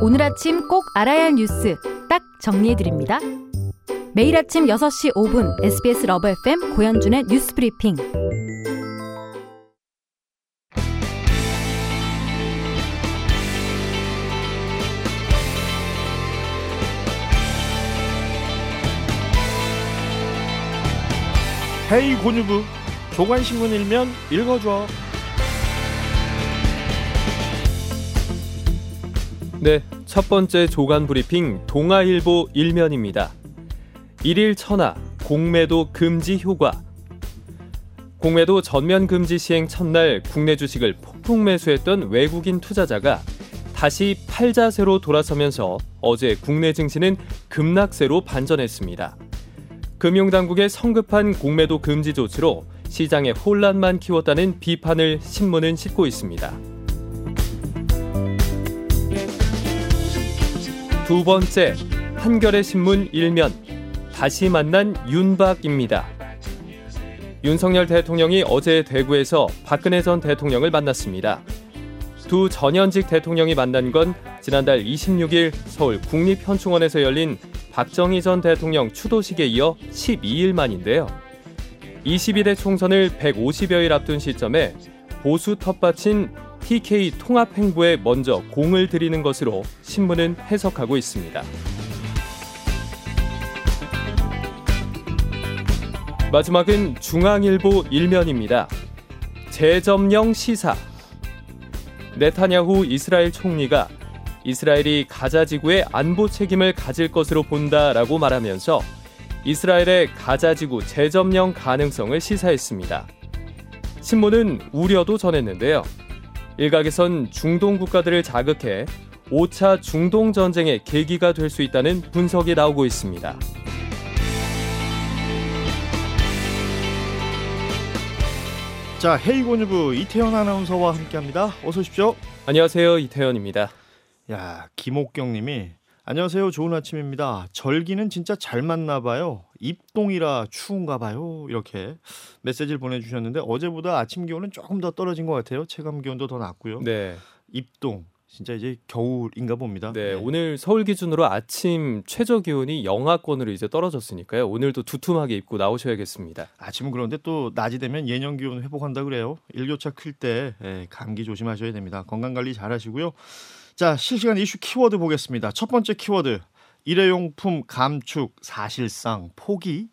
오늘 아침 꼭 알아야 할 뉴스 딱 정리해드립니다. 매일 아침 6시 5분 SBS 러브 FM 고현준의 뉴스 브리핑. 헤이 고뉴브 조간신문 일면 읽어줘 네, 첫 번째 조간 브리핑 동아일보 일면입니다. 일일 천하 공매도 금지 효과. 공매도 전면 금지 시행 첫날 국내 주식을 폭풍 매수했던 외국인 투자자가 다시 팔자세로 돌아서면서 어제 국내 증시는 급락세로 반전했습니다. 금융당국의 성급한 공매도 금지 조치로 시장의 혼란만 키웠다는 비판을 신문은 싣고 있습니다. 두 번째, 한겨레 신문 일면 다시 만난 윤박입니다. 윤석열 대통령이 어제 대구에서 박근혜 전 대통령을 만났습니다. 두 전현직 대통령이 만난 건 지난달 26일 서울 국립현충원에서 열린 박정희 전 대통령 추도식에 이어 12일 만인데요. 22대 총선을 150여일 앞둔 시점에 보수 텃밭인 TK 통합 행보에 먼저 공을 들이는 것으로 신문은 해석하고 있습니다. 마지막은 중앙일보 일면입니다. 재점령 시사. 네타냐후 이스라엘 총리가 이스라엘이 가자 지구의 안보 책임을 가질 것으로 본다라고 말하면서 이스라엘의 가자 지구 재점령 가능성을 시사했습니다. 신문은 우려도 전했는데요. 일각에선 중동 국가들을 자극해 5차 중동 전쟁의 계기가 될 수 있다는 분석이 나오고 있습니다. 자 헤이고뉴부 이태현 아나운서와 함께합니다. 어서 오십시오. 안녕하세요. 이태현입니다. 야 김옥경님이 안녕하세요. 좋은 아침입니다. 절기는 진짜 잘 맞나 봐요 입동이라 추운가 봐요. 이렇게 메시지를 보내주셨는데 어제보다 아침 기온은 조금 더 떨어진 것 같아요. 체감 기온도 더 낮고요. 네. 입동 진짜 이제 겨울인가 봅니다. 네, 오늘 서울 기준으로 아침 최저 기온이 영하권으로 이제 떨어졌으니까요. 오늘도 두툼하게 입고 나오셔야겠습니다. 아침은 그런데 또 낮이 되면 예년 기온 회복한다 그래요. 일교차 클때 예, 감기 조심하셔야 됩니다. 건강 관리 잘 하시고요. 자 실시간 이슈 키워드 보겠습니다. 첫 번째 키워드 일회용품 감축 사실상 포기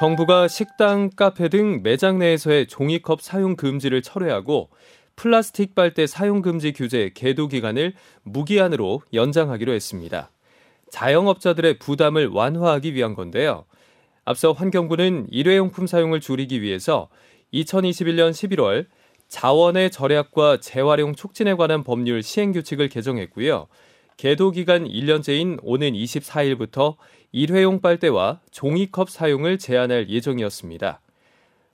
정부가 식당, 카페 등 매장 내에서의 종이컵 사용 금지를 철회하고 플라스틱 빨대 사용 금지 규제 계도 기간을 무기한으로 연장하기로 했습니다. 자영업자들의 부담을 완화하기 위한 건데요. 앞서 환경부는 일회용품 사용을 줄이기 위해서 2021년 11월 자원의 절약과 재활용 촉진에 관한 법률 시행 규칙을 개정했고요. 계도 기간 1년째인 오는 24일부터 일회용 빨대와 종이컵 사용을 제한할 예정이었습니다.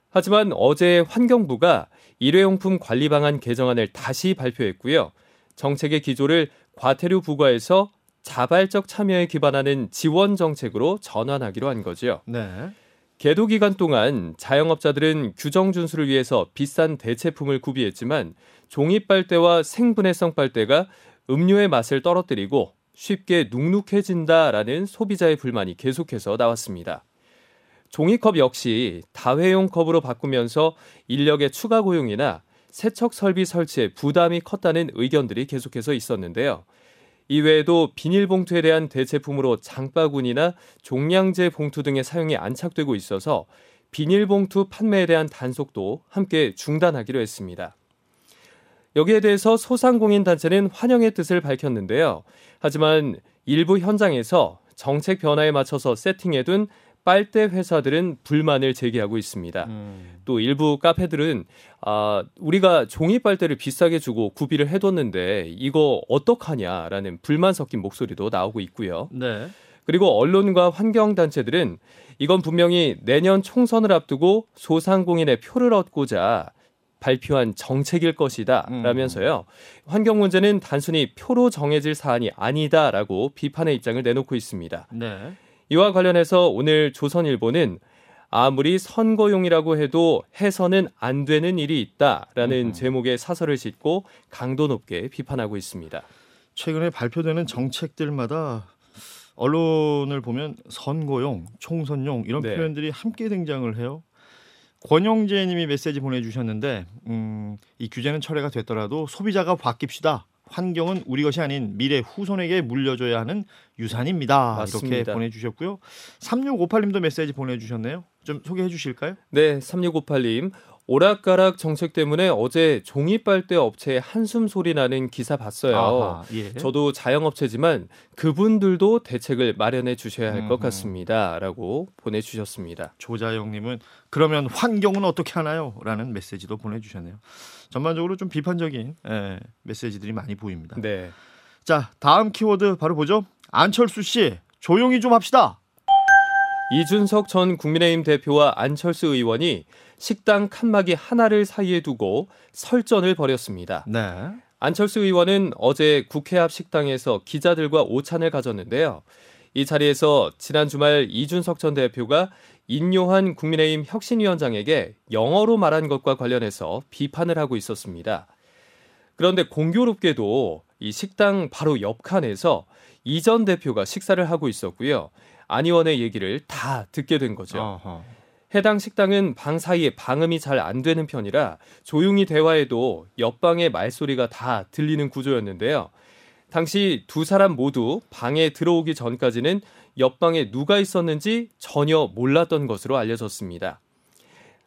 하지만 어제 환경부가 일회용품 관리 방안 개정안을 다시 발표했고요. 정책의 기조를 과태료 부과에서 자발적 참여에 기반하는 지원 정책으로 전환하기로 한 거죠. 네. 계도 기간 동안 자영업자들은 규정 준수를 위해서 비싼 대체품을 구비했지만 종이 빨대와 생분해성 빨대가 음료의 맛을 떨어뜨리고 쉽게 눅눅해진다라는 소비자의 불만이 계속해서 나왔습니다. 종이컵 역시 다회용 컵으로 바꾸면서 인력의 추가 고용이나 세척 설비 설치에 부담이 컸다는 의견들이 계속해서 있었는데요. 이외에도 비닐봉투에 대한 대체품으로 장바구니나 종량제 봉투 등의 사용이 안착되고 있어서 비닐봉투 판매에 대한 단속도 함께 중단하기로 했습니다. 여기에 대해서 소상공인 단체는 환영의 뜻을 밝혔는데요. 하지만 일부 현장에서 정책 변화에 맞춰서 세팅해둔 빨대 회사들은 불만을 제기하고 있습니다. 음. 또 일부 카페들은 아, 우리가 종이 빨대를 비싸게 주고 구비를 해뒀는데 이거 어떡하냐라는 불만 섞인 목소리도 나오고 있고요. 네. 그리고 언론과 환경단체들은 이건 분명히 내년 총선을 앞두고 소상공인의 표를 얻고자 발표한 정책일 것이다 음. 라면서요. 환경 문제는 단순히 표로 정해질 사안이 아니다라고 비판의 입장을 내놓고 있습니다. 네. 이와 관련해서 오늘 조선일보는 아무리 선거용이라고 해도 해서는 안 되는 일이 있다라는 음. 제목의 사설을 싣고 강도 높게 비판하고 있습니다. 최근에 발표되는 정책들마다 언론을 보면 선거용, 총선용 이런 네. 표현들이 함께 등장을 해요. 권영재님이 메시지 보내주셨는데 음, 이 규제는 철회가 됐더라도 소비자가 바뀝시다. 환경은 우리 것이 아닌 미래 후손에게 물려줘야 하는 유산입니다. 이렇게 맞습니다. 보내주셨고요. 3658님도 메시지 보내주셨네요. 좀 소개해 주실까요? 네, 3658님. 오락가락 정책 때문에 어제 종이 빨대 업체에 한숨 소리 나는 기사 봤어요. 아하, 예. 저도 자영업체지만 그분들도 대책을 마련해 주셔야 할것 음흠. 같습니다라고 보내주셨습니다. 조자영님은 그러면 환경은 어떻게 하나요? 라는 메시지도 보내주셨네요. 전반적으로 좀 비판적인 예, 메시지들이 많이 보입니다. 네, 자 다음 키워드 바로 보죠. 안철수 씨 조용히 좀 합시다. 이준석 전 국민의힘 대표와 안철수 의원이 식당 칸막이 하나를 사이에 두고 설전을 벌였습니다. 네. 안철수 의원은 어제 국회 앞 식당에서 기자들과 오찬을 가졌는데요. 이 자리에서 지난 주말 이준석 전 대표가 인요한 국민의힘 혁신위원장에게 영어로 말한 것과 관련해서 비판을 하고 있었습니다. 그런데 공교롭게도 이 식당 바로 옆 칸에서 이전 대표가 식사를 하고 있었고요. 안 의원의 얘기를 다 듣게 된 거죠. 어허. 해당 식당은 방 사이에 방음이 잘 안 되는 편이라 조용히 대화해도 옆방의 말소리가 다 들리는 구조였는데요. 당시 두 사람 모두 방에 들어오기 전까지는 옆방에 누가 있었는지 전혀 몰랐던 것으로 알려졌습니다.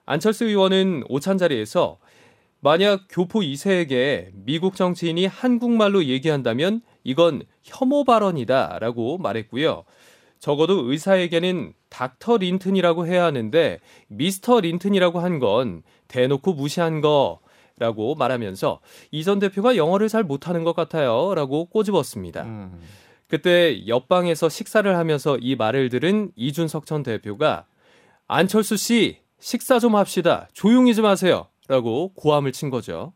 안철수 의원은 오찬 자리에서 만약 교포 2세에게 미국 정치인이 한국말로 얘기한다면 이건 혐오 발언이다라고 말했고요. 적어도 의사에게는 닥터 린튼이라고 해야 하는데 미스터 린튼이라고 한 건 대놓고 무시한 거라고 말하면서 이 전 대표가 영어를 잘 못하는 것 같아요 라고 꼬집었습니다. 음. 그때 옆방에서 식사를 하면서 이 말을 들은 이준석 전 대표가 안철수 씨 식사 좀 합시다. 조용히 좀 하세요. 라고 고함을 친 거죠.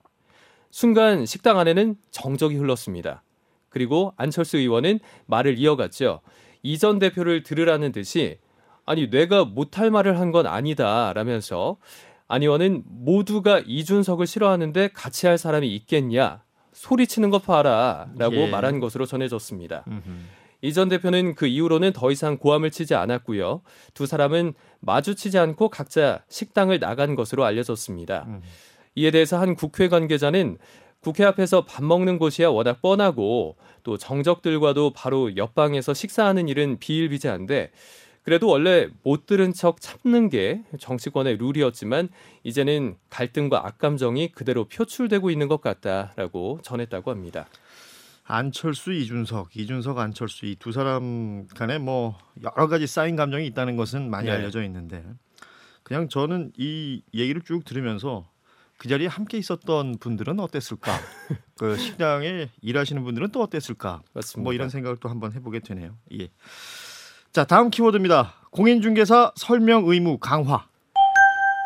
순간 식당 안에는 정적이 흘렀습니다. 그리고 안철수 의원은 말을 이어갔죠. 이 전 대표를 들으라는 듯이 아니 내가 못할 말을 한 건 아니다 라면서 안 의원은 모두가 이준석을 싫어하는데 같이 할 사람이 있겠냐 소리치는 거 봐라 라고 예. 말한 것으로 전해졌습니다. 음흠. 이전 대표는 그 이후로는 더 이상 고함을 치지 않았고요. 두 사람은 마주치지 않고 각자 식당을 나간 것으로 알려졌습니다. 음. 이에 대해서 한 국회 관계자는 국회 앞에서 밥 먹는 곳이야 워낙 뻔하고 또 정적들과도 바로 옆방에서 식사하는 일은 비일비재한데 그래도 원래 못 들은 척 참는 게 정치권의 룰이었지만 이제는 갈등과 악감정이 그대로 표출되고 있는 것 같다라고 전했다고 합니다. 안철수 이준석, 이준석 안철수 이 두 사람 간에 뭐 여러 가지 쌓인 감정이 있다는 것은 많이 네. 알려져 있는데 그냥 저는 이 얘기를 쭉 들으면서 그 자리에 함께 있었던 분들은 어땠을까? 그 식당에 일하시는 분들은 또 어땠을까? 맞습니다. 뭐 이런 생각을 또 한번 해보게 되네요. 예. 자 다음 키워드입니다. 공인중개사 설명 의무 강화.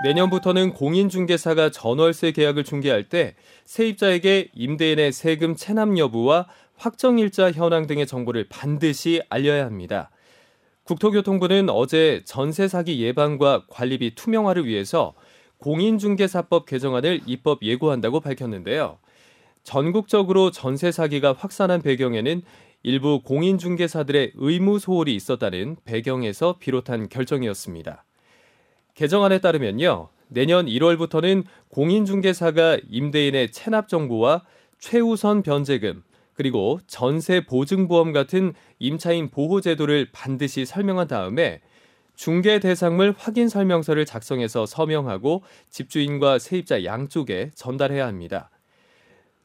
내년부터는 공인중개사가 전월세 계약을 중개할 때 세입자에게 임대인의 세금 체납 여부와 확정일자 현황 등의 정보를 반드시 알려야 합니다. 국토교통부는 어제 전세 사기 예방과 관리비 투명화를 위해서 공인중개사법 개정안을 입법 예고한다고 밝혔는데요. 전국적으로 전세 사기가 확산한 배경에는 일부 공인중개사들의 의무 소홀이 있었다는 배경에서 비롯한 결정이었습니다. 개정안에 따르면요. 내년 1월부터는 공인중개사가 임대인의 체납 정보와 최우선 변제금 그리고 전세 보증보험 같은 임차인 보호 제도를 반드시 설명한 다음에 중개 대상물 확인 설명서를 작성해서 서명하고 집주인과 세입자 양쪽에 전달해야 합니다.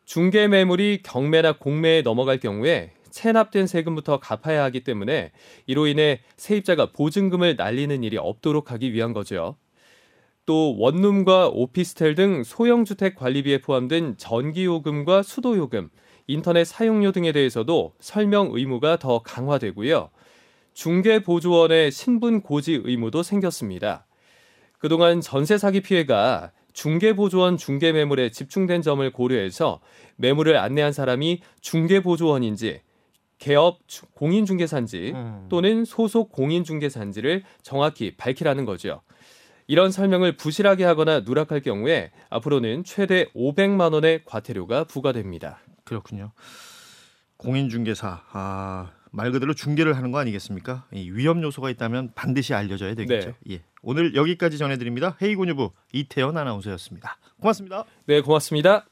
중개 매물이 경매나 공매에 넘어갈 경우에 체납된 세금부터 갚아야 하기 때문에 이로 인해 세입자가 보증금을 날리는 일이 없도록 하기 위한 거죠. 또 원룸과 오피스텔 등 소형 주택 관리비에 포함된 전기 요금과 수도 요금, 인터넷 사용료 등에 대해서도 설명 의무가 더 강화되고요. 중개보조원의 신분 고지 의무도 생겼습니다. 그동안 전세 사기 피해가 중개보조원 중개매물에 집중된 점을 고려해서 매물을 안내한 사람이 중개보조원인지 개업 주- 공인중개사인지 음. 또는 소속 공인중개사인지를 정확히 밝히라는 거죠. 이런 설명을 부실하게 하거나 누락할 경우에 앞으로는 최대 500만 원의 과태료가 부과됩니다. 그렇군요. 공인중개사 아, 말 그대로 중개를 하는 거 아니겠습니까? 이 위험 요소가 있다면 반드시 알려져야 되겠죠. 예. 오늘 여기까지 전해드립니다. 헤이군유부 이태원 아나운서였습니다. 고맙습니다. 네, 고맙습니다.